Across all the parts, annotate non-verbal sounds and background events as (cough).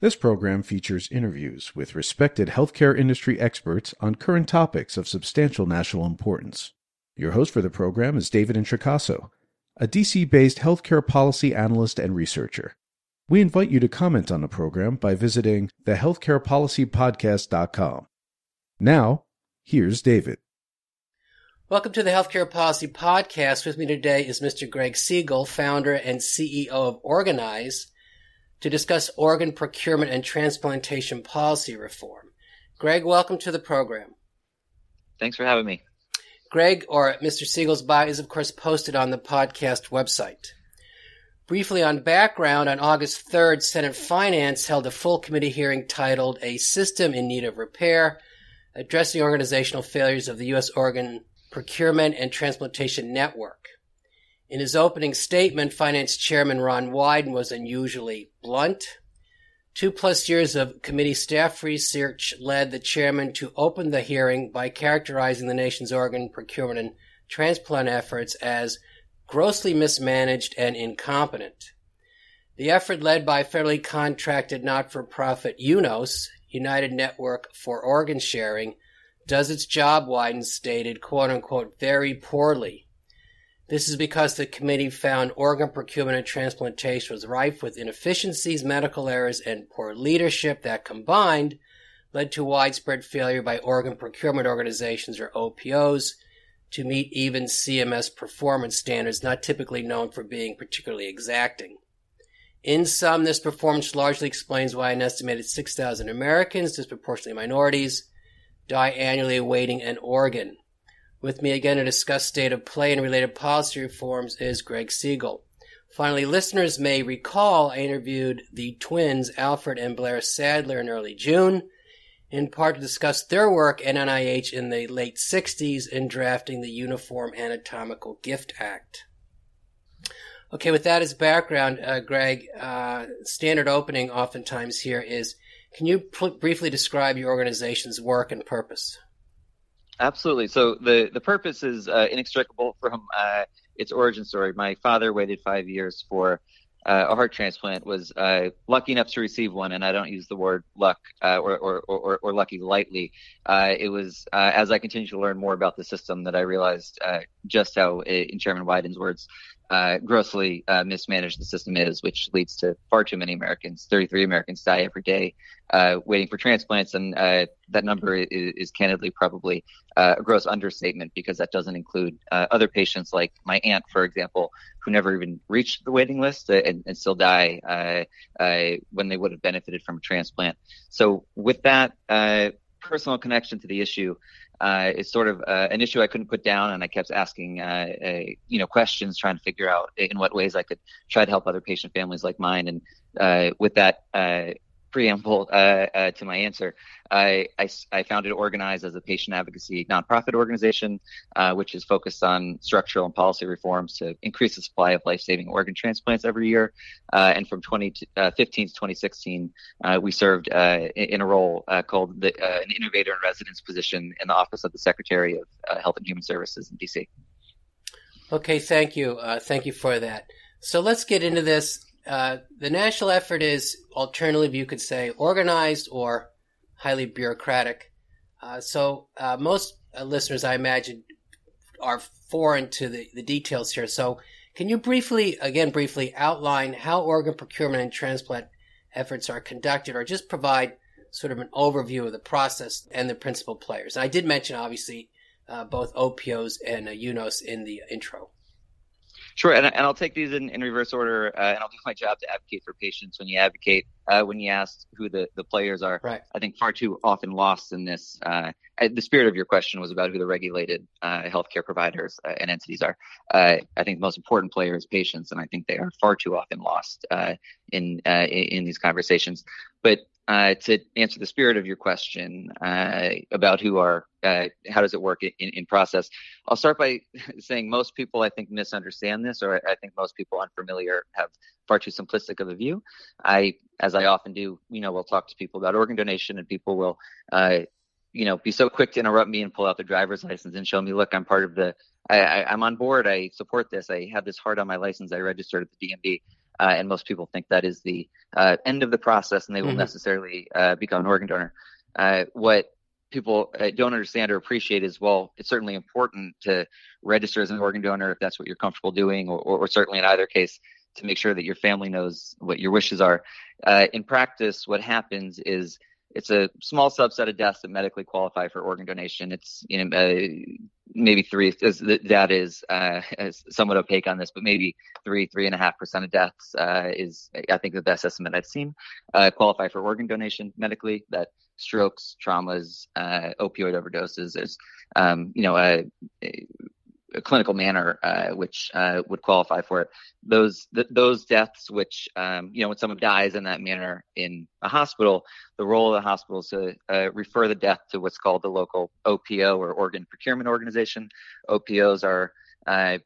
This program features interviews with respected healthcare industry experts on current topics of substantial national importance. Your host for the program is David Introcaso, a DC based healthcare policy analyst and researcher. We invite you to comment on the program by visiting thehealthcarepolicypodcast.com. Now, here's David. Welcome to the Healthcare Policy Podcast. With me today is Mr. Greg Segal, founder and CEO of Organize to discuss organ procurement and transplantation policy reform. Greg, welcome to the program. Thanks for having me. Greg, or Mr. Segal's bio, is of course posted on the podcast website. Briefly on background, on August 3rd, Senate Finance held a full committee hearing titled A System in Need of Repair, addressing organizational failures of the U.S. Organ Procurement and Transplantation Network. In his opening statement, Finance Chairman Ron Wyden was unusually blunt. Two plus years of committee staff research led the chairman to open the hearing by characterizing the nation's organ procurement and transplant efforts as grossly mismanaged and incompetent. The effort led by federally contracted not-for-profit UNOS, United Network for Organ Sharing, does its job, Wyden stated, quote unquote, very poorly. This is because the committee found organ procurement and transplantation was rife with inefficiencies, medical errors, and poor leadership that combined led to widespread failure by organ procurement organizations or OPOs to meet even CMS performance standards, not typically known for being particularly exacting. In sum, this performance largely explains why an estimated 6,000 Americans, disproportionately minorities, die annually awaiting an organ. With me again to discuss state of play and related policy reforms is Greg Segal. Finally, listeners may recall I interviewed the twins Alfred and Blair Sadler in early June, in part to discuss their work at NIH in the late 60s in drafting the Uniform Anatomical Gift Act. Okay, with that as background, uh, Greg, uh, standard opening oftentimes here is can you pl- briefly describe your organization's work and purpose? Absolutely. So the the purpose is uh, inextricable from uh, its origin story. My father waited five years for uh, a heart transplant. Was uh, lucky enough to receive one, and I don't use the word luck uh, or, or, or, or, lucky lightly. Uh, it was as I continued to learn more about the system that I realized just how, in Chairman Wyden's words, uh, grossly uh, mismanaged the system is, which leads to far too many Americans. 33 Americans die every day uh, waiting for transplants, and uh, that number is, is candidly probably uh, a gross understatement because that doesn't include uh, other patients like my aunt, for example, who never even reached the waiting list and, and still die when they would have benefited from a transplant. So, with that personal connection to the issue, uh, is sort of uh, an issue I couldn't put down, and I kept asking, uh, you know, questions, trying to figure out in what ways I could try to help other patient families like mine. And uh, with that uh, preamble uh, uh, to my answer, I, I, I, founded Organize as a patient advocacy nonprofit organization, uh, which is focused on structural and policy reforms to increase the supply of life-saving organ transplants every year. Uh, and from 2015 uh, to 2016, uh, we served in a role called the, an innovator in residence position in the Office of the Secretary of Health and Human Services in DC. Okay, thank you. thank you for that. So let's get into this. Uh, the national effort is alternative, you could say, organized or highly bureaucratic. Uh, so uh, most uh, listeners, I imagine, are foreign to the, the details here. So can you briefly, again, briefly outline how organ procurement and transplant efforts are conducted, or just provide sort of an overview of the process and the principal players? And I did mention, obviously, uh, both OPOs and UNOS in the intro. Sure, and, and I'll take these in, in reverse order, uh, and I'll do my job to advocate for patients. When you advocate, uh, when you ask who the, the players are, right. I think far too often lost in this. Uh, the spirit of your question was about who the regulated uh, healthcare providers uh, and entities are. Uh, I think the most important player is patients, and I think they are far too often lost in in these conversations. But uh, to answer the spirit of your question uh, about who are, uh, how does it work in, in process, I'll start by (laughs) saying most people I think misunderstand this, or I think most people unfamiliar have far too simplistic of a view. I, as I often do, you know, we'll talk to people about organ donation, and people will, uh, you know, be so quick to interrupt me and pull out their driver's license and show me, look, I'm part of the, I, I'm on board, I support this, I have this heart on my license, I registered at the DMV uh, and most people think that is the uh, end of the process, and they will mm-hmm. necessarily uh, become an organ donor. Uh, what people uh, don't understand or appreciate is well, it's certainly important to register as an organ donor if that's what you're comfortable doing, or, or, or certainly in either case to make sure that your family knows what your wishes are. in practice, what happens is it's a small subset of deaths that medically qualify for organ donation. It's you know uh, maybe three. That is uh, (laughs) somewhat opaque on this, but maybe three, three and a half percent of deaths uh, is I think the best estimate I've seen uh, qualify for organ donation medically. That strokes, traumas, uh, opioid overdoses, is um, you know uh, a clinical manner uh, which uh, would qualify for it. Those th- those deaths, which um, you know, when someone dies in that manner in a hospital, the role of the hospital is to uh, refer the death to what's called the local OPO or organ procurement organization. OPOs are uh,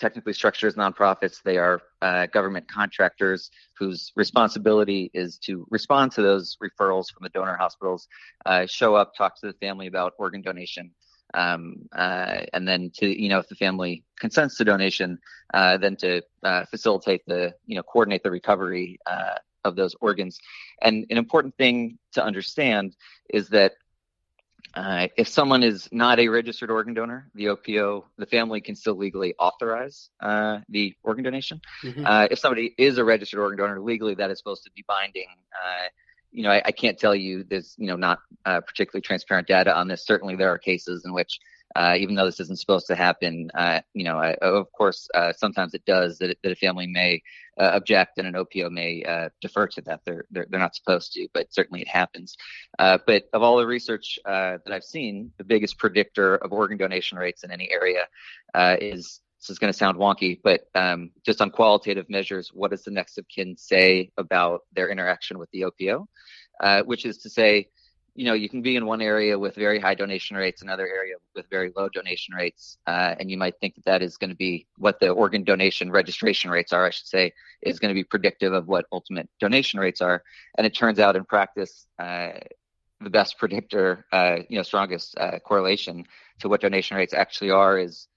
technically structured as nonprofits. They are uh, government contractors whose responsibility is to respond to those referrals from the donor hospitals, uh, show up, talk to the family about organ donation um, uh, and then to you know if the family consents to donation, uh, then to uh, facilitate the you know coordinate the recovery uh, of those organs. And an important thing to understand is that uh, if someone is not a registered organ donor, the OPO, the family can still legally authorize uh, the organ donation. Mm-hmm. if somebody is a registered organ donor, legally that is supposed to be binding you know, I, I, can't tell you there's, you know, not uh, particularly transparent data on this. Certainly, there are cases in which, uh, even though this isn't supposed to happen, uh, you know, I, of course, uh, sometimes it does that, that a family may uh, object and an OPO may uh, defer to that. They're, they're they're not supposed to, but certainly it happens. but of all the research that I've seen, the biggest predictor of organ donation rates in any area is this is going to sound wonky, but um, just on qualitative measures, what does the next of kin say about their interaction with the OPO? Uh, which is to say, you know, you can be in one area with very high donation rates, another area with very low donation rates, uh, and you might think that that is going to be what the organ donation registration rates are, I should say, is going to be predictive of what ultimate donation rates are. And it turns out in practice, uh, the best predictor, uh, you know, strongest uh, correlation to what donation rates actually are is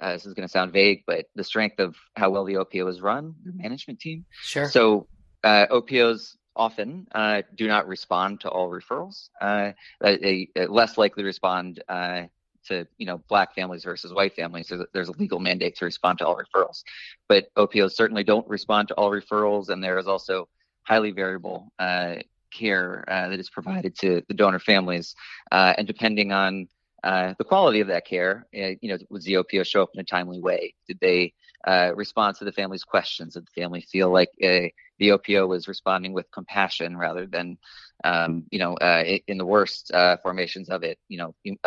uh, this is going to sound vague, but the strength of how well the OPO is run, the management team. Sure. So uh, OPOs often uh, do not respond to all referrals. Uh, they, they, less likely respond uh, to you know black families versus white families. There's a, there's a legal mandate to respond to all referrals, but OPOs certainly don't respond to all referrals, and there is also highly variable uh, care that is provided to the donor families, and depending on uh, the quality of that care, uh, you know, was the OPO show up in a timely way? Did they uh, respond to the family's questions? Did the family feel like uh, the OPO was responding with compassion rather than, um, you know, uh, in the worst uh, formations of it, you know, you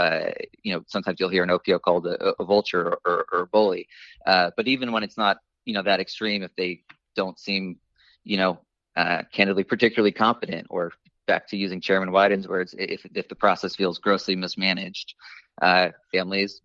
know, sometimes you'll hear an OPO called a, a vulture or, or a bully. but even when it's not, you know, that extreme, if they don't seem, you know, candidly particularly competent or back to using Chairman Wyden's words, if if the process feels grossly mismanaged, uh, families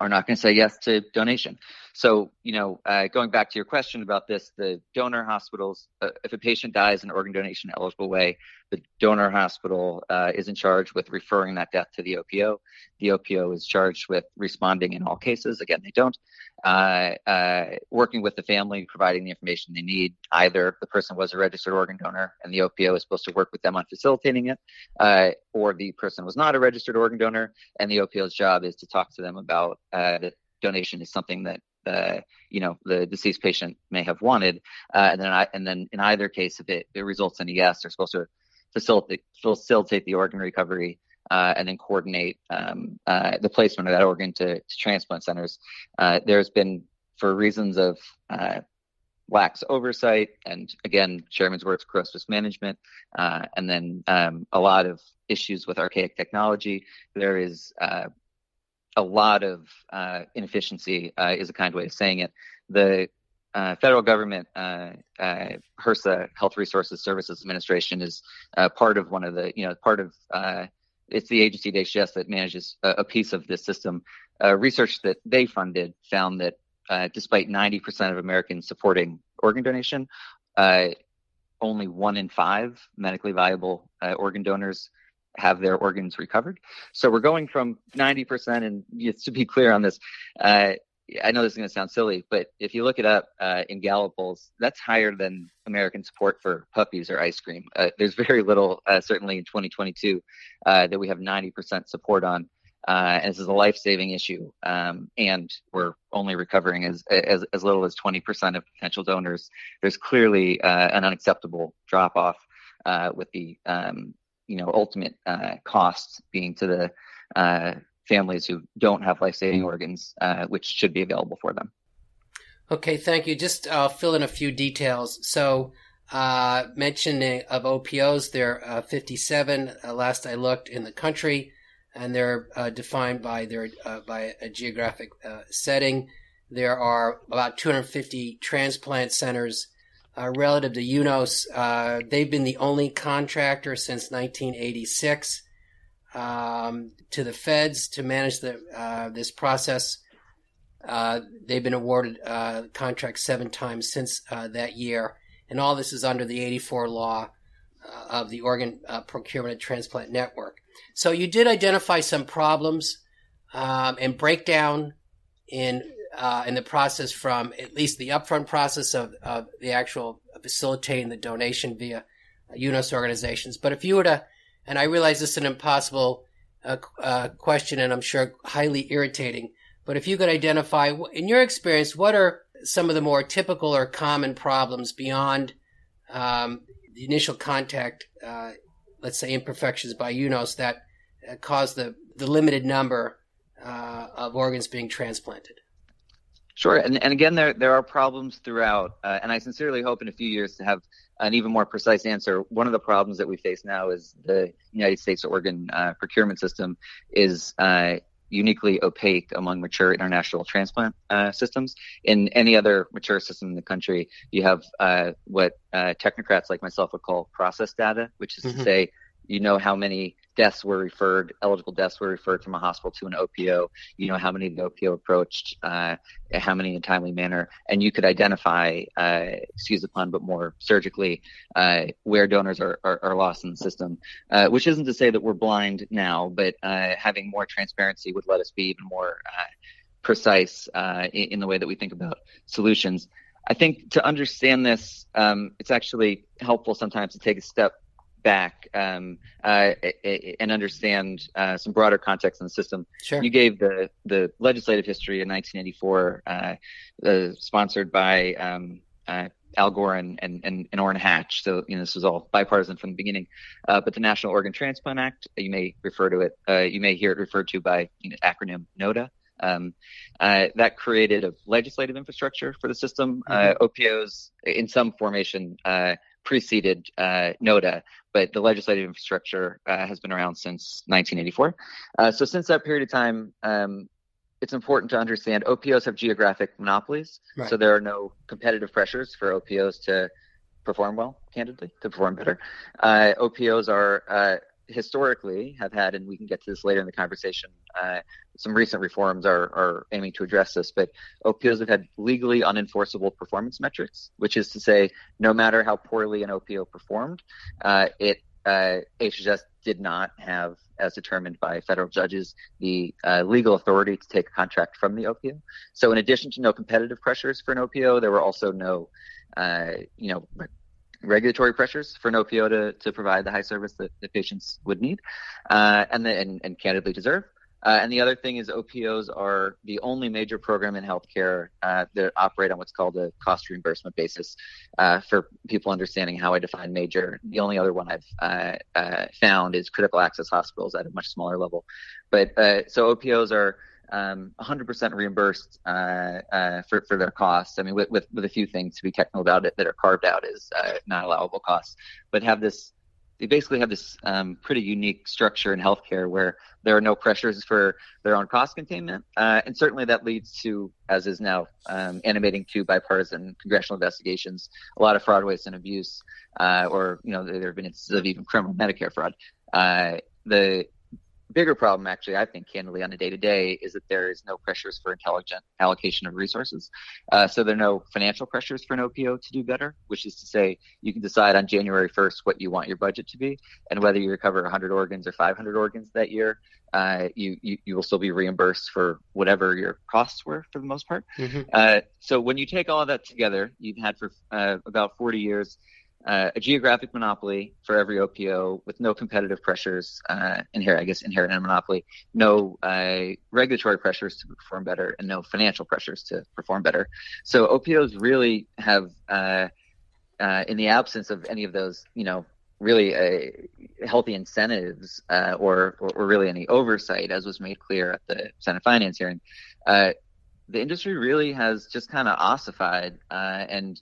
are not going to say yes to donation. So, you know, uh, going back to your question about this, the donor hospitals, uh, if a patient dies in an organ donation eligible way, the donor hospital uh, is in charge with referring that death to the OPO. The OPO is charged with responding in all cases. Again, they don't. Uh, uh, working with the family, providing the information they need. Either the person was a registered organ donor and the OPO is supposed to work with them on facilitating it, uh, or the person was not a registered organ donor and the OPO's job is to talk to them about donation is something that uh, you know the deceased patient may have wanted, uh, and then I, and then in either case, if it, it results in a yes, they're supposed to facilitate facilitate the organ recovery uh, and then coordinate um, uh, the placement of that organ to, to transplant centers. Uh, there's been for reasons of uh, lax oversight and again chairman's words gross mismanagement and then um, a lot of issues with archaic technology there is a lot of uh, inefficiency uh, is a kind way of saying it. The uh, federal government, uh, uh, HRSA, Health Resources Services Administration, is uh, part of one of the, you know, part of it's the agency at HHS that manages a, a piece of this system. research that they funded found that despite 90% of Americans supporting organ donation, only one in five medically viable organ donors have their organs recovered. So we're going from 90%, and just to be clear on this, uh, I know this is going to sound silly, but if you look it up uh, in Gallup polls, that's higher than American support for puppies or ice cream. Uh, there's very little, uh, certainly in 2022, uh, that we have 90% support on. Uh, and this is a life-saving issue, um, and we're only recovering as, as as little as 20% of potential donors. There's clearly uh, an unacceptable drop-off with the um, you know ultimate costs being to the families who don't have life-saving organs, uh, which should be available for them. Okay, thank you. Just uh, fill in a few details. So, uh, mentioning of OPOs, there are uh, 57 uh, last I looked in the country, and they're uh, defined by their by a geographic setting. There are about 250 transplant centers. Relative to UNOS, they've been the only contractor since 1986 um, to the feds to manage the uh, this process. Uh, they've been awarded uh, contracts seven times since uh, that year, and all this is under the 84 law uh, of the uh, Procurement and Transplant Network. So you did identify some problems um, and breakdown in in the process from at least the upfront process of, of the actual facilitating the donation via UNOS organizations. But if you were to and I realize this is an impossible uh, uh, question and I'm sure highly irritating, but if you could identify, in your experience, what are some of the more typical or common problems beyond um, the initial contact, uh, let's say imperfections by UNOS that uh, cause the, the limited number uh, of organs being transplanted? Sure, and, and again, there there are problems throughout, uh, and I sincerely hope in a few years to have an even more precise answer. One of the problems that we face now is the United States organ uh, procurement system is uh, uniquely opaque among mature international transplant uh, systems. In any other mature system in the country, you have uh, what uh, technocrats like myself would call process data, which is mm-hmm. to say you know how many deaths were referred, eligible deaths were referred from a hospital to an OPO. You know how many the OPO approached, uh, how many in a timely manner, and you could identify, uh, excuse the pun, but more surgically, uh, where donors are, are, are, lost in the system. Uh, which isn't to say that we're blind now, but uh, having more transparency would let us be even more uh, precise in, in, the way that we think about solutions. I think to understand this, um, it's actually helpful sometimes to take a step back um, uh, and understand uh, some broader context in the system. Sure. You gave the the legislative history in 1984, uh, uh, sponsored by um, uh, Al Gore and, and, and, and, Orrin Hatch. So, you know, this was all bipartisan from the beginning. Uh, but the National Organ Transplant Act, you may refer to it, you may hear it referred to by you know, acronym NOTA. Um, uh, that created a legislative infrastructure for the system. Mm-hmm. Uh, OPOs in some formation uh, preceded uh, NOTA, but the legislative infrastructure uh, has been around since 1984. Uh, so since that period of time, um, it's important to understand OPOs have geographic monopolies, right. so there are no competitive pressures for OPOs to perform well, candidly, to perform better. Uh, OPOs are uh, historically have had, and we can get to this later in the conversation, uh, some recent reforms are, are aiming to address this, but OPOs have had legally unenforceable performance metrics, which is to say, no matter how poorly an OPO performed, uh, it uh, HHS did not have, as determined by federal judges, the uh, legal authority to take a contract from the OPO. So, in addition to no competitive pressures for an OPO, there were also no, uh, you know, regulatory pressures for an OPO to, to provide the high service that, that patients would need uh, and, the, and, and candidly deserve. Uh, and the other thing is OPOs are the only major program in healthcare uh, that operate on what's called a cost reimbursement basis. Uh, for people understanding how I define major, the only other one I've uh, uh, found is critical access hospitals at a much smaller level. But uh, so OPOs are um, 100% reimbursed uh, uh, for, for their costs. I mean, with, with, with, a few things to be technical about it that are carved out as uh, not allowable costs, but have this, they basically have this um, pretty unique structure in healthcare where there are no pressures for their own cost containment. Uh, and certainly that leads to, as is now um, animating to bipartisan congressional investigations, a lot of fraud, waste, and abuse, uh, or, you know, there have been instances of even criminal Medicare fraud. Uh, the bigger problem, actually, I think, candidly, on a day to day, is that there is no pressures for intelligent allocation of resources. Uh, so there are no financial pressures for an OPO to do better, which is to say, you can decide on January 1st what you want your budget to be, and whether you recover 100 organs or 500 organs that year, uh, you, you, you will still be reimbursed for whatever your costs were for the most part. Mm-hmm. Uh, so when you take all that together, you've had for uh, about 40 years uh, a geographic monopoly for every OPO with no competitive pressures uh, inherent, I guess, inherent in a monopoly, no uh, regulatory pressures to perform better, and no financial pressures to perform better. So OPOs really have, uh, uh, in the absence of any of those, you know, really uh, healthy incentives or, or, or really any oversight, as was made clear at the Senate Finance hearing, the industry really has just kind of ossified, and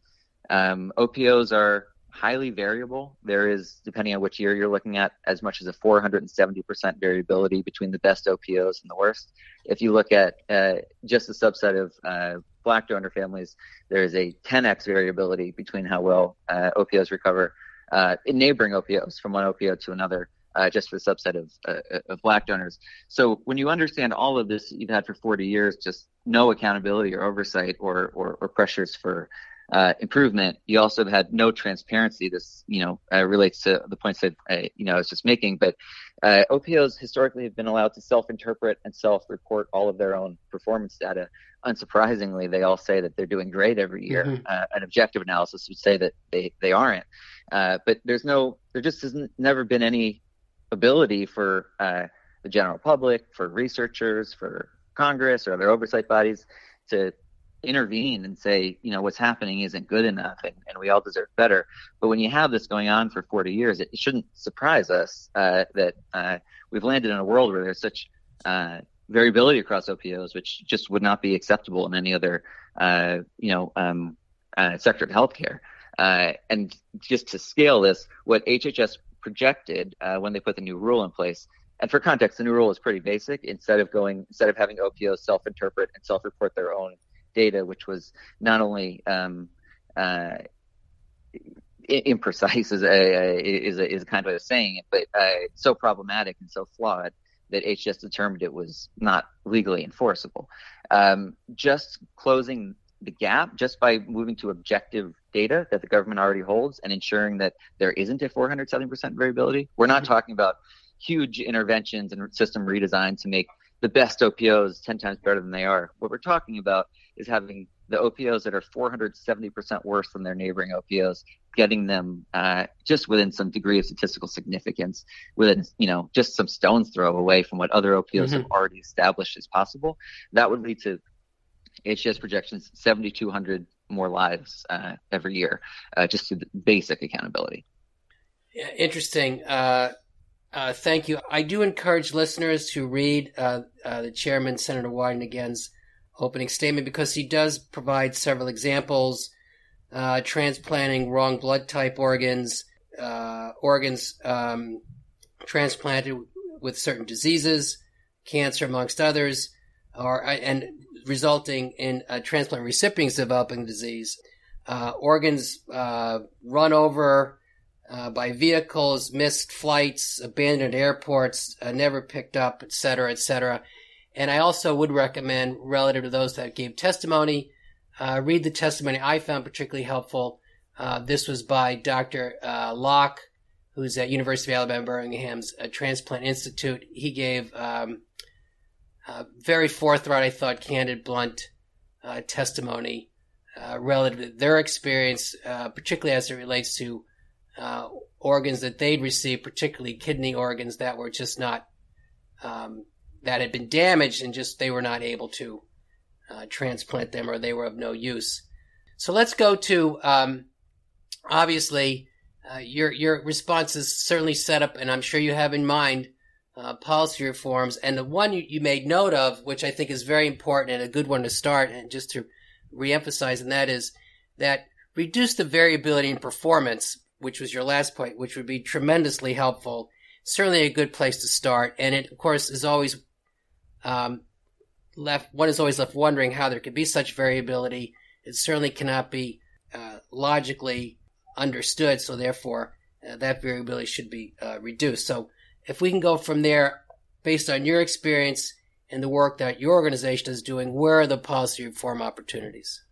um, OPOs are highly variable. There is, depending on which year you're looking at, as much as a 470% variability between the best OPOs and the worst. If you look at uh, just a subset of uh, black donor families, there is a 10x variability between how well uh, OPOs recover uh, in neighboring OPOs from one OPO to another. Uh, just for the subset of, uh, of black donors. So when you understand all of this you've had for 40 years, just no accountability or oversight or, or, or pressures for uh, improvement. You also have had no transparency. This, you know, uh, relates to the points that I, you know I was just making. But uh, OPOs historically have been allowed to self-interpret and self-report all of their own performance data. Unsurprisingly, they all say that they're doing great every year. Mm-hmm. Uh, an objective analysis would say that they they aren't. Uh, but there's no, there just has never been any ability for uh, the general public, for researchers, for Congress or other oversight bodies to intervene and say, you know, what's happening isn't good enough and, and we all deserve better. But when you have this going on for 40 years, it, shouldn't surprise us uh, that uh, we've landed in a world where there's such uh, variability across OPOs, which just would not be acceptable in any other, uh, you know, um, uh, sector of healthcare. Uh, and just to scale this, what HHS projected when they put the new rule in place and for context, the new rule is pretty basic. Instead of going, instead of having OPOs self-interpret and self-report their own data, which was not only um, uh, imprecise as a, is a, is kind of a saying it, but uh, so problematic and so flawed that HHS determined it was not legally enforceable. Um, just closing the gap just by moving to objective data that the government already holds and ensuring that there isn't a 470% variability. We're not mm-hmm. talking about huge interventions and system redesign to make the best OPOs 10 times better than they are. What we're talking about is having the OPOs that are 470% worse than their neighboring OPOs, getting them uh, just within some degree of statistical significance, within you know just some stones throw away from what other OPOs mm-hmm. have already established as possible. That would lead to HHS projections 7,200 more lives uh, every year, uh, just through basic accountability. Yeah, interesting. Uh, uh, thank you. I do encourage listeners to read uh, the chairman, Senator Wyden, again's opening statement because he does provide several examples uh, transplanting wrong blood type organs, uh, organs um, transplanted with certain diseases, cancer amongst others, or and resulting in uh, transplant recipients developing disease. Uh, organs uh, run over uh, by vehicles, missed flights, abandoned airports, never picked up, etc., etc. And I also would recommend, relative to those that gave testimony, uh, read the testimony I found particularly helpful. Uh, this was by Dr. Uh, Locke, who's at University of Alabama Birmingham's uh, Transplant Institute. He gave um, very forthright, I thought, candid, blunt uh, testimony uh, relative to their experience, particularly as it relates to organs that they'd received, particularly kidney organs that were just not um, that had been damaged and just they were not able to uh, transplant them or they were of no use. So let's go to um, obviously uh, your your response is certainly set up, and I'm sure you have in mind uh, policy reforms. And the one you, you, made note of, which I think is very important and a good one to start, and just to reemphasize, and that is that reduce the variability in performance, which was your last point, which would be tremendously helpful. Certainly a good place to start, and it of course is always um, left one is always left wondering how there could be such variability. It certainly cannot be uh, logically understood, so therefore uh, that variability should be uh, reduced. So if we can go from there, based on your experience and the work that your organization is doing, where are the policy reform opportunities?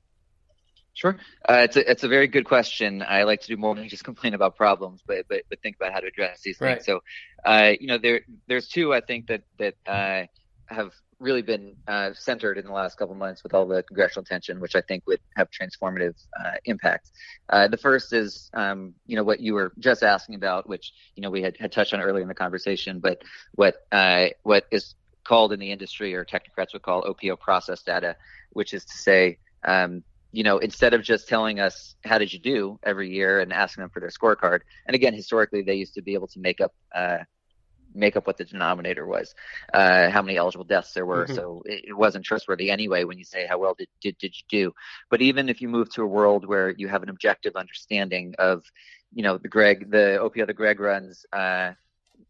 Sure, uh, it's a it's a very good question. I like to do more than just (laughs) complain about problems, but but, but think about how to address these things. So, uh, you know, there there's two I think that that uh, have really been uh, centered in the last couple months with all the congressional attention, which I think would have transformative uh, impact. Uh, the first is, um, you know, what you were just asking about, which you know we had, had touched on earlier in the conversation, but what uh, what is called in the industry or technocrats would call OPO process data, which is to say, um, you know, instead of just telling us how did you do every year and asking them for their scorecard, and again, historically they used to be able to make up uh, make up what the denominator was, uh, how many eligible deaths there were. Mm-hmm. So it, it, wasn't trustworthy anyway when you say how well did, did did you do. But even if you move to a world where you have an objective understanding of, you know, the Greg, the OPO the Greg runs, uh,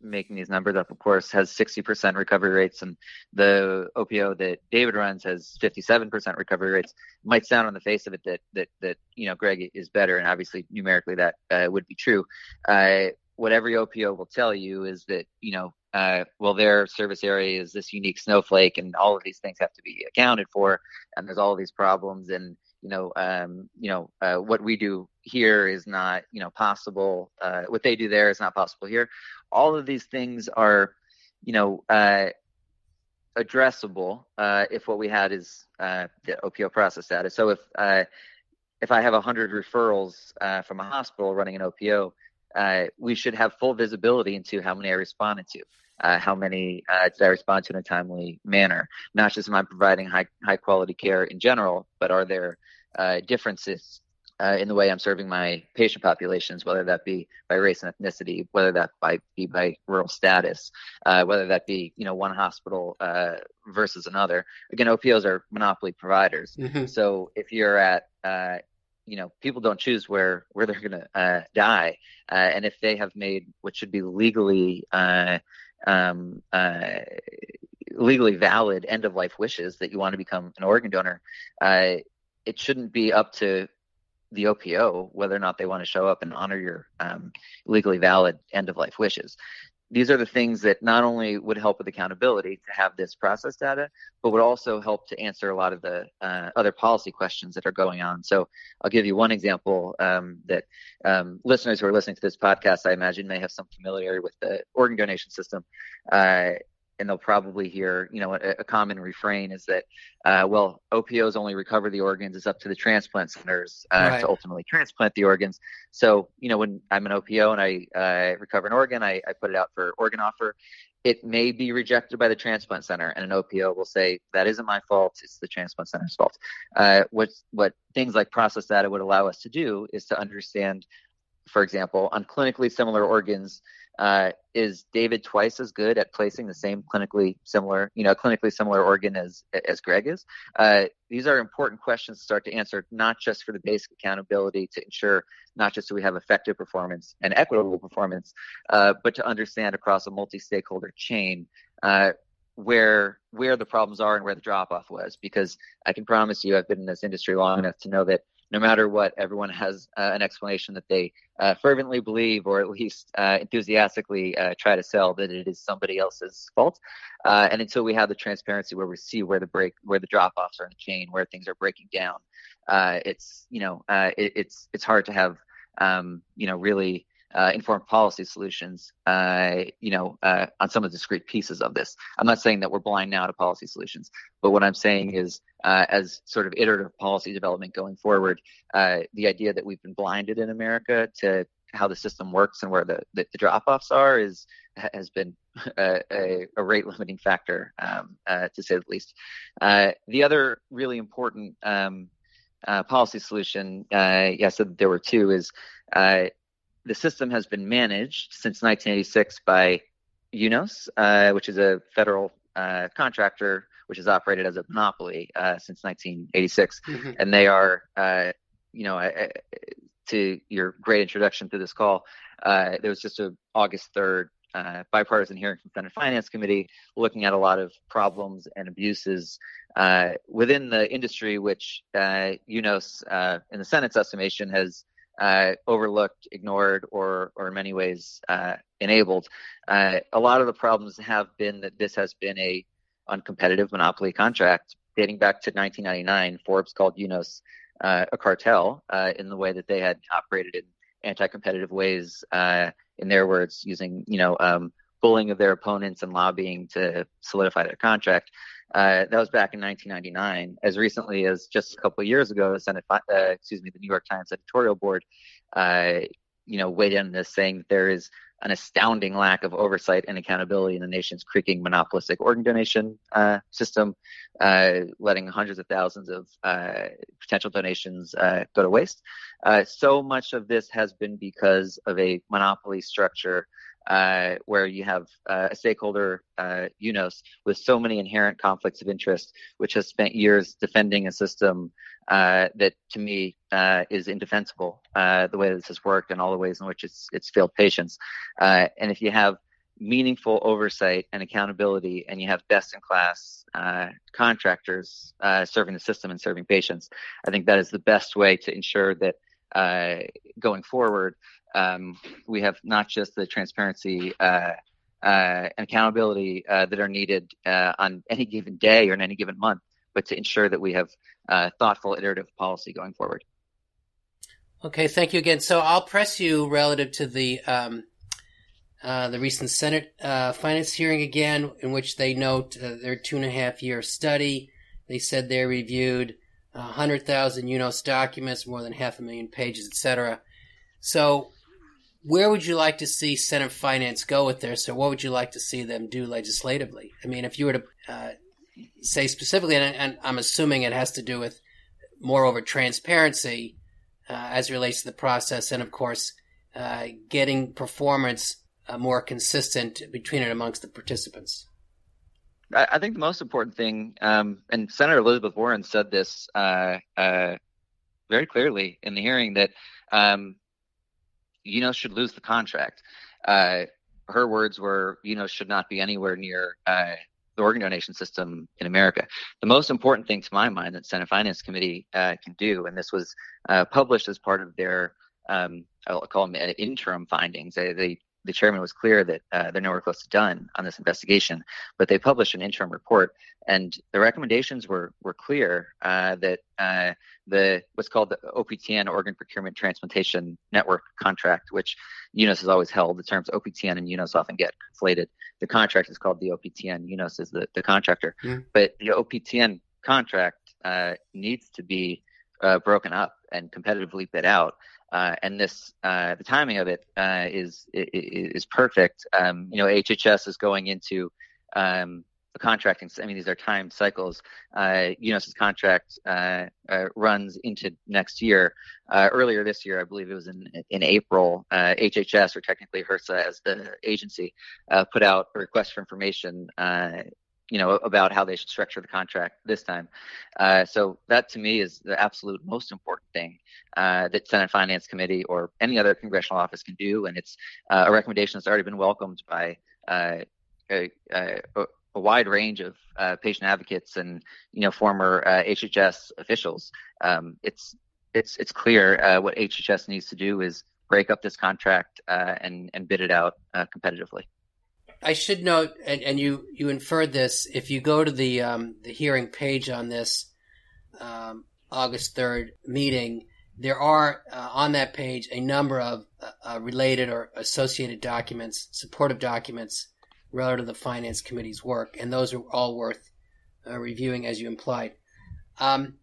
making these numbers up, of course, has 60% recovery rates, and the OPO that David runs has 57% recovery rates. It might sound on the face of it that that that you know Greg is better, and obviously numerically that uh, would be true. Uh, what every OPO will tell you is that you know, uh, well, their service area is this unique snowflake, and all of these things have to be accounted for, and there's all these problems, and you know, um, you know, uh, what we do here is not, you know, possible. Uh, what they do there is not possible here. All of these things are, you know, uh, addressable uh, if what we had is uh, the OPO process data. So if uh, if I have 100 referrals from a hospital running an OPO, we should have full visibility into how many I responded to. Uh, how many uh, did I respond to in a timely manner? Not just am I providing high high quality care in general, but are there uh, differences uh, in the way I'm serving my patient populations, whether that be by race and ethnicity, whether that by, be by rural status, uh, whether that be you know one hospital uh, versus another. Again, OPOs are monopoly providers, mm-hmm. so if you're at uh, you know people don't choose where where they're going to uh, die, and if they have made what should be legally um, uh, legally valid end of life wishes that you want to become an organ donor, uh, it shouldn't be up to the OPO whether or not they want to show up and honor your um, legally valid end of life wishes. These are the things that not only would help with accountability to have this process data, but would also help to answer a lot of the uh, other policy questions that are going on. So I'll give you one example um, that um, listeners who are listening to this podcast, I imagine, may have some familiarity with the organ donation system. Uh, and they'll probably hear, you know, a, a common refrain is that, uh, well, OPOs only recover the organs. It's up to the transplant centers uh, right. to ultimately transplant the organs. So, you know, when I'm an OPO and I uh, recover an organ, I, I put it out for organ offer. It may be rejected by the transplant center, and an OPO will say that isn't my fault; it's the transplant center's fault. Uh, what what things like process data would allow us to do is to understand, for example, on clinically similar organs uh, is David twice as good at placing the same clinically similar, you know, clinically similar organ as as Greg is? Uh, these are important questions to start to answer, not just for the basic accountability to ensure not just that we have effective performance and equitable performance, uh, but to understand across a multi-stakeholder chain uh, where where the problems are and where the drop off was. Because I can promise you, I've been in this industry long enough to know that no matter what, everyone has uh, an explanation that they uh, fervently believe or at least uh, enthusiastically uh, try to sell that it is somebody else's fault. Uh, and until we have the transparency where we see where the break, where the drop offs are in the chain, where things are breaking down, uh, it's you know it, it's it's hard to have um, you know really uh, informed policy solutions, uh, you know, uh, on some of the discrete pieces of this. I'm not saying that we're blind now to policy solutions, but what I'm saying is, uh, as sort of iterative policy development going forward, uh, the idea that we've been blinded in America to how the system works and where the, the, the drop-offs are is has been (laughs) a, a, a rate limiting factor, um, uh, to say the least. the other really important um, policy solution, yes, there were two, is the system has been managed since 1986 by UNOS, uh, which is a federal uh, contractor which has operated as a monopoly uh, since 1986, mm-hmm. and they are, uh, you know, to your great introduction to this call, uh, there was just a August 3rd uh, bipartisan hearing from Senate Finance Committee looking at a lot of problems and abuses uh, within the industry, which uh, UNOS, uh, in the Senate's estimation, has uh, overlooked, ignored, or or in many ways uh, enabled. Uh, a lot of the problems have been that this has been a uncompetitive monopoly contract dating back to 1999. Forbes called UNOS uh, a cartel uh, in the way that they had operated in anti-competitive ways, uh, in their words, using you know um, bullying of their opponents and lobbying to solidify their contract. Uh, that was back in 1999. As recently as just a couple of years ago, the Senate, uh, excuse me, the New York Times editorial board, uh, you know, weighed in on this, saying that there is an astounding lack of oversight and accountability in the nation's creaking monopolistic organ donation uh, system, uh, letting hundreds of thousands of uh, potential donations go to waste. So much of this has been because of a monopoly structure uh, where you have uh, a stakeholder, uh, UNOS, with so many inherent conflicts of interest, which has spent years defending a system uh, that, to me, uh, is indefensible. Uh, the way this has worked and all the ways in which it's it's failed patients. and if you have meaningful oversight and accountability, and you have best-in-class contractors serving the system and serving patients, I think that is the best way to ensure that going forward um, we have not just the transparency uh, uh, and accountability uh, that are needed uh, on any given day or in any given month, but to ensure that we have uh, thoughtful, iterative policy going forward. Okay, thank you again. So I'll press you relative to the um, uh, the recent Senate finance hearing again, in which they note their two and a half year study. They said they reviewed 100,000 UNOS documents, more than half a million pages, etc. So where would you like to see Senate Finance go with this, or what would you like to see them do legislatively? I mean, if you were to uh, say specifically, and, and, I'm assuming it has to do with moreover transparency uh, as relates to the process, and of course, uh, getting performance uh, more consistent between and amongst the participants. I think the most important thing, um, and Senator Elizabeth Warren said this uh, uh, very clearly in the hearing, that um, UNOS should lose the contract. Uh, her words were UNOS should not be anywhere near uh, the organ donation system in America. The most important thing to my mind that Senate Finance Committee uh, can do, and this was uh, published as part of their, um, I'll call them uh, interim findings. They, they the chairman was clear that uh, they're nowhere close to done on this investigation, but they published an interim report, and the recommendations were were clear uh, that uh, the what's called the OPTN Organ Procurement Transplantation Network contract, which UNOS has always held. The terms OPTN and UNOS often get conflated. The contract is called the OPTN. UNOS is the, the contractor, mm. but the OPTN contract uh, needs to be uh, broken up and competitively bid out. Uh, and this uh, the timing of it uh, is, is perfect. Um, you know, HHS is going into um, the contracting. I mean, these are time cycles. Uh, UNOS's contract uh, uh, runs into next year. Uh, earlier this year, I believe it was in in April. HHS, or technically HRSA as the agency, put out a request for information you know, about how they should structure the contract this time. Uh, so that to me is the absolute most important thing uh, that Senate Finance Committee or any other congressional office can do, and it's uh, a recommendation that's already been welcomed by uh, a, a, a, wide range of uh, patient advocates and you know former HHS uh, officials. Um, it's it's it's clear what HHS needs to do is break up this contract and and bid it out competitively. I should note, and, and, you you inferred this. If you go to the um, the hearing page on this um, August third meeting, there are uh, on that page a number of uh, uh, related or associated documents, supportive documents relative to the finance committee's work, and those are all worth uh, reviewing, as you implied. Um,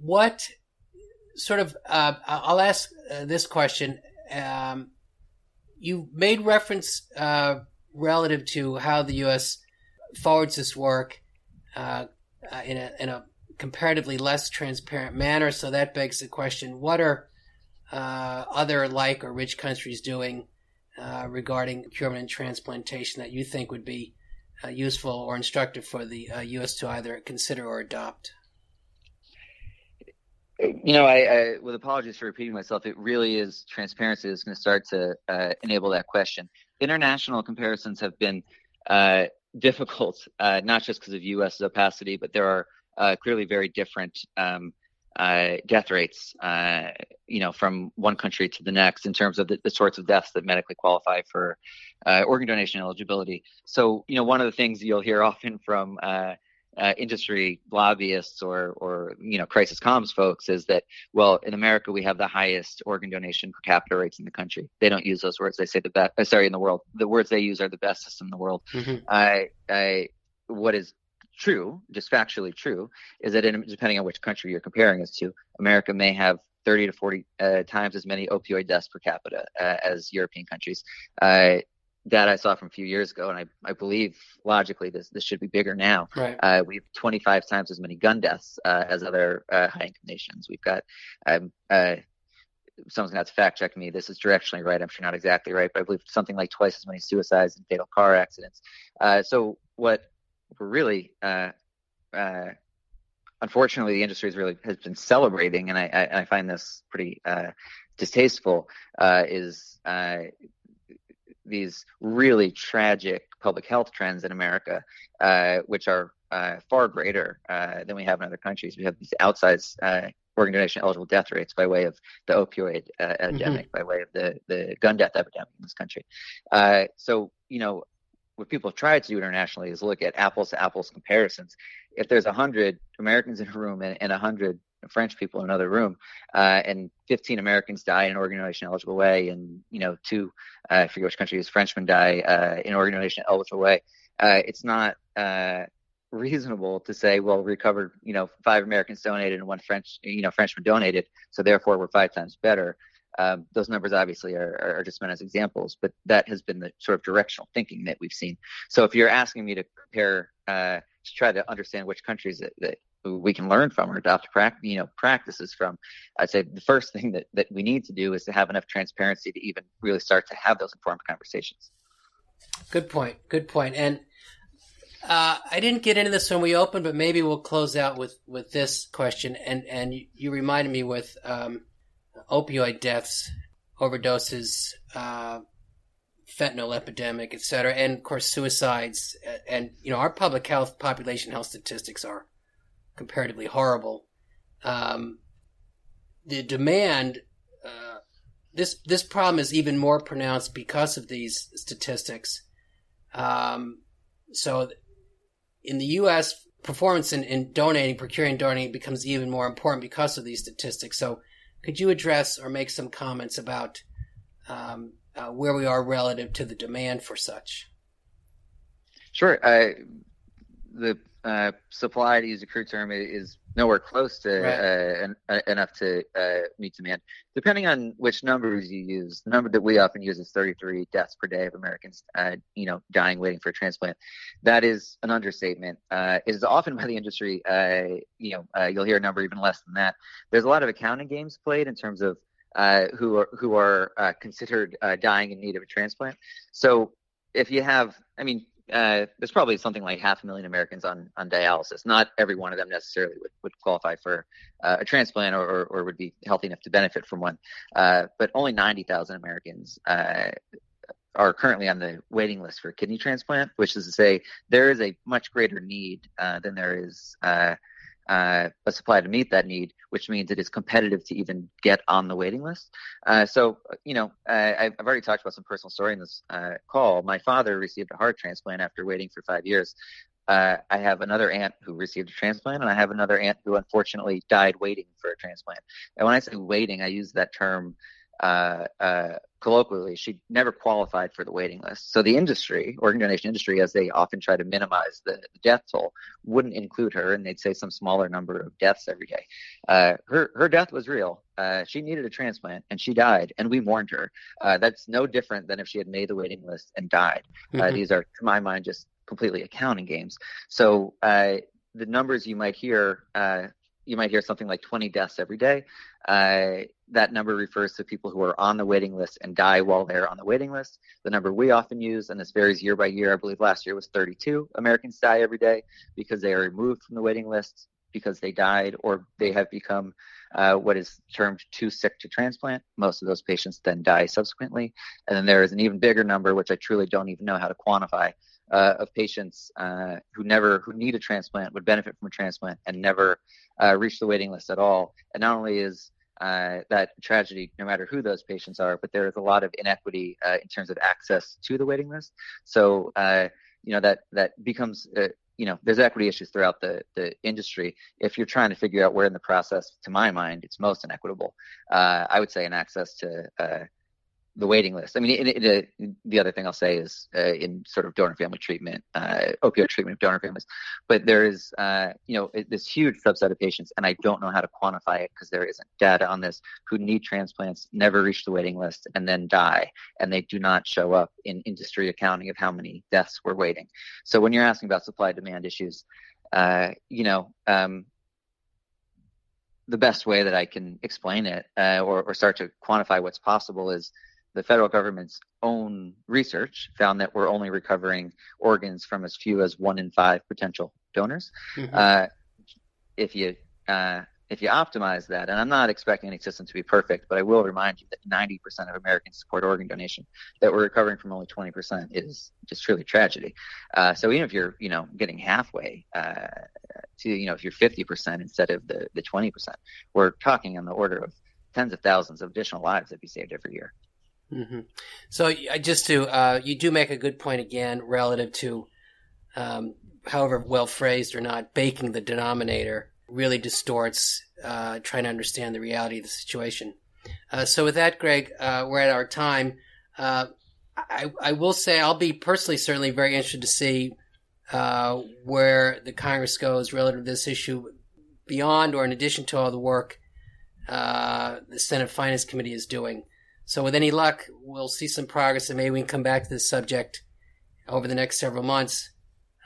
what sort of? Uh, I'll ask uh, this question. Um, you made reference relative to how the U.S. forwards this work in, a, in a comparatively less transparent manner. So that begs the question: What are uh, other like or rich countries doing uh, regarding procurement and transplantation that you think would be uh, useful or instructive for the U.S. to either consider or adopt? you know, I, I, with apologies for repeating myself, it really is transparency is going to start to uh, enable that question. International comparisons have been uh, difficult, uh, not just because of U.S. opacity, but there are uh, clearly very different um, uh, death rates, uh, you know, from one country to the next in terms of the, the sorts of deaths that medically qualify for uh, organ donation eligibility. So, you know, one of the things you'll hear (laughs) often from uh, uh, industry lobbyists or, or you know, crisis comms folks is that, well, in America we have the highest organ donation per capita rates in the country. They don't use those words. They say the best. Sorry, in the world, the words they use are the best system in the world. Mm-hmm. I, I, what is true, just factually true, is that in, depending on which country you're comparing us to, America may have 30 to 40 uh, times as many opioid deaths per capita uh, as European countries. Uh, that I saw from a few years ago, and I, I believe logically this this should be bigger now. Right. Uh, we have 25 times as many gun deaths uh, as other uh, high income nations. We've got um, someone's gonna have to fact check me. This is directionally right. I'm sure not exactly right, but I believe something like twice as many suicides and fatal car accidents. so what really, uh, uh, unfortunately, the industry has really has been celebrating, and I, I, I find this pretty uh, distasteful. Uh, is uh, these really tragic public health trends in America, uh, which are far greater than we have in other countries. We have these outsized organ donation eligible death rates by way of the opioid uh, epidemic, mm-hmm. by way of the, the gun death epidemic in this country. Uh, so, you know, what people have tried to do internationally is look at apples to apples comparisons. If there's hundred Americans in a room and, and hundred French people in another room, uh, and 15 Americans die in an organ donation eligible way, and you know two, uh, I forget which countries, Frenchmen die uh, in an organ donation eligible way. Uh, it's not uh, reasonable to say, well, we recovered, you know, five Americans donated and one French, you know, Frenchman donated, so therefore we're five times better. Um, those numbers obviously are, are, just meant as examples, but that has been the sort of directional thinking that we've seen. So if you're asking me to compare, uh, to try to understand which countries that, that we can learn from or adopt you know practices from, I'd say the first (laughs) thing that, that we need to do is to have enough transparency to even really start to have those informed conversations. Good point. Good point. And uh, I didn't get into this when we opened, but maybe we'll close out with, with this question. And and you, reminded me with um, opioid deaths, overdoses, uh, fentanyl epidemic, et cetera, and of course suicides. And you know our public health, population health statistics are comparatively horrible. Um, the demand, uh, this this problem is even more pronounced because of these statistics. Um, so, in the U.S., performance in, in donating, procuring, donating becomes even more important because of these statistics. So, could you address or make some comments about um, uh, where we are relative to the demand for such? Sure. Uh, the uh, supply, to use a crude term, is nowhere close to right. uh, en- uh, enough to uh, meet demand. Depending on which numbers you use, the number that we often use is 33 deaths per day of Americans, uh, you know, dying waiting for a transplant. That is an understatement. Uh, it is often by the industry, you know, you'll hear a number even less than that. There's a lot of accounting games played in terms of who are who are considered dying in need of a transplant. So if you have, I mean, uh, there's probably something like half a million Americans on, on dialysis. Not every one of them necessarily would, would qualify for uh, a transplant or, or, or, would be healthy enough to benefit from one. Uh, but only 90,000 Americans uh, are currently on the waiting list for kidney transplant, which is to say there is a much greater need uh, than there is uh, a supply to meet that need, which means it is competitive to even get on the waiting list. Uh, so, you know, uh, I've already talked about some personal story in this uh, call. My father received a heart transplant after waiting for five years. Uh, I have another aunt who received a transplant, and I have another aunt who unfortunately died waiting for a transplant. And when I say waiting, I use that term uh, uh, colloquially, she never qualified for the waiting list. So the industry, organ donation industry, as they often try to minimize the, the, death toll, wouldn't include her, and they'd say some smaller number of deaths every day. Uh, her her death was real. Uh, she needed a transplant, and she died, and we mourned her. Uh, that's no different than if she had made the waiting list and died. Uh, mm-hmm. these are, to my mind, just completely accounting games. So the numbers you might hear you might hear something like 20 deaths every day. Uh, that number refers to people who are on the waiting list and die while they're on the waiting list. The number we often use, and this varies year by year, I believe last year was 32 Americans die every day because they are removed from the waiting list because they died or they have become uh, what is termed too sick to transplant. Most of those patients then die subsequently. And then there is an even bigger number, which I truly don't even know how to quantify, uh, of patients uh, who never who need a transplant would benefit from a transplant and never uh, reach the waiting list at all. And not only is uh, that tragedy, no matter who those patients are, but there is a lot of inequity uh, in terms of access to the waiting list. So you know that that becomes you know there's equity issues throughout the the industry if you're trying to figure out where in the process to my mind it's most inequitable uh, i would say in access to uh, the waiting list. I mean, it, it, uh, the other thing I'll say is uh, in sort of donor family treatment, uh, opioid treatment of donor families, but there is, uh, you know, this huge subset of patients, and I don't know how to quantify it because there isn't data on this, who need transplants, never reach the waiting list, and then die, and they do not show up in industry accounting of how many deaths we're waiting. So when you're asking about supply demand issues, uh, you know, um, the best way that I can explain it uh, or, or start to quantify what's possible is the federal government's own research found that we're only recovering organs from as few as one in five potential donors. Mm-hmm. Uh, if you uh, if you optimize that, and I'm not expecting any system to be perfect, but I will remind you that 90% of Americans support organ donation. That we're recovering from only 20% is just truly tragedy. Uh, so even if you're, you know, getting halfway uh, to, you know, if you're 50% instead of the the 20%, we're talking on the order of tens of thousands of additional lives that be saved every year. Mm-hmm. So just to uh, you do make a good point again relative to, um, however well phrased or not, baking the denominator really distorts uh, trying to understand the reality of the situation. Uh, so with that, Greg, uh, we're at our time. Uh, I, I, will say I'll be personally certainly very interested to see uh, where the Congress goes relative to this issue beyond or in addition to all the work the Senate Finance Committee is doing. So with any luck, we'll see some progress, and maybe we can come back to this subject over the next several months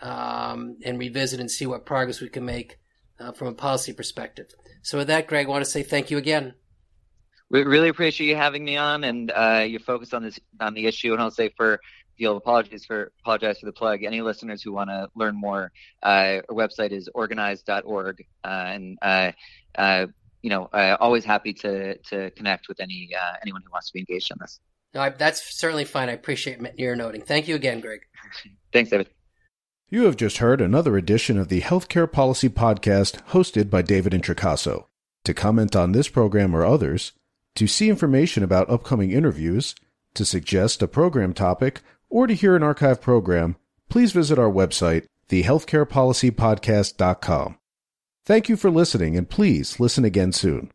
um, and revisit and see what progress we can make uh, from a policy perspective. So with that, Greg, I want to say thank you again. We really appreciate you having me on and uh, your focus on this on the issue. And I'll say for you apologies for apologize for the plug. Any listeners who want to learn more, uh, our website is organize.org, uh, and uh, uh, you know, uh, always happy to to connect with any uh, anyone who wants to be engaged on this. No, I, that's certainly fine. I appreciate your noting. Thank you again, Greg. (laughs) Thanks, David. You have just heard another edition of the Healthcare Policy Podcast hosted by David Introcaso. To comment on this program or others, to see information about upcoming interviews, to suggest a program topic, or to hear an archive program, please visit our website, thehealthcarepolicypodcast.com. Thank you for listening, and please listen again soon.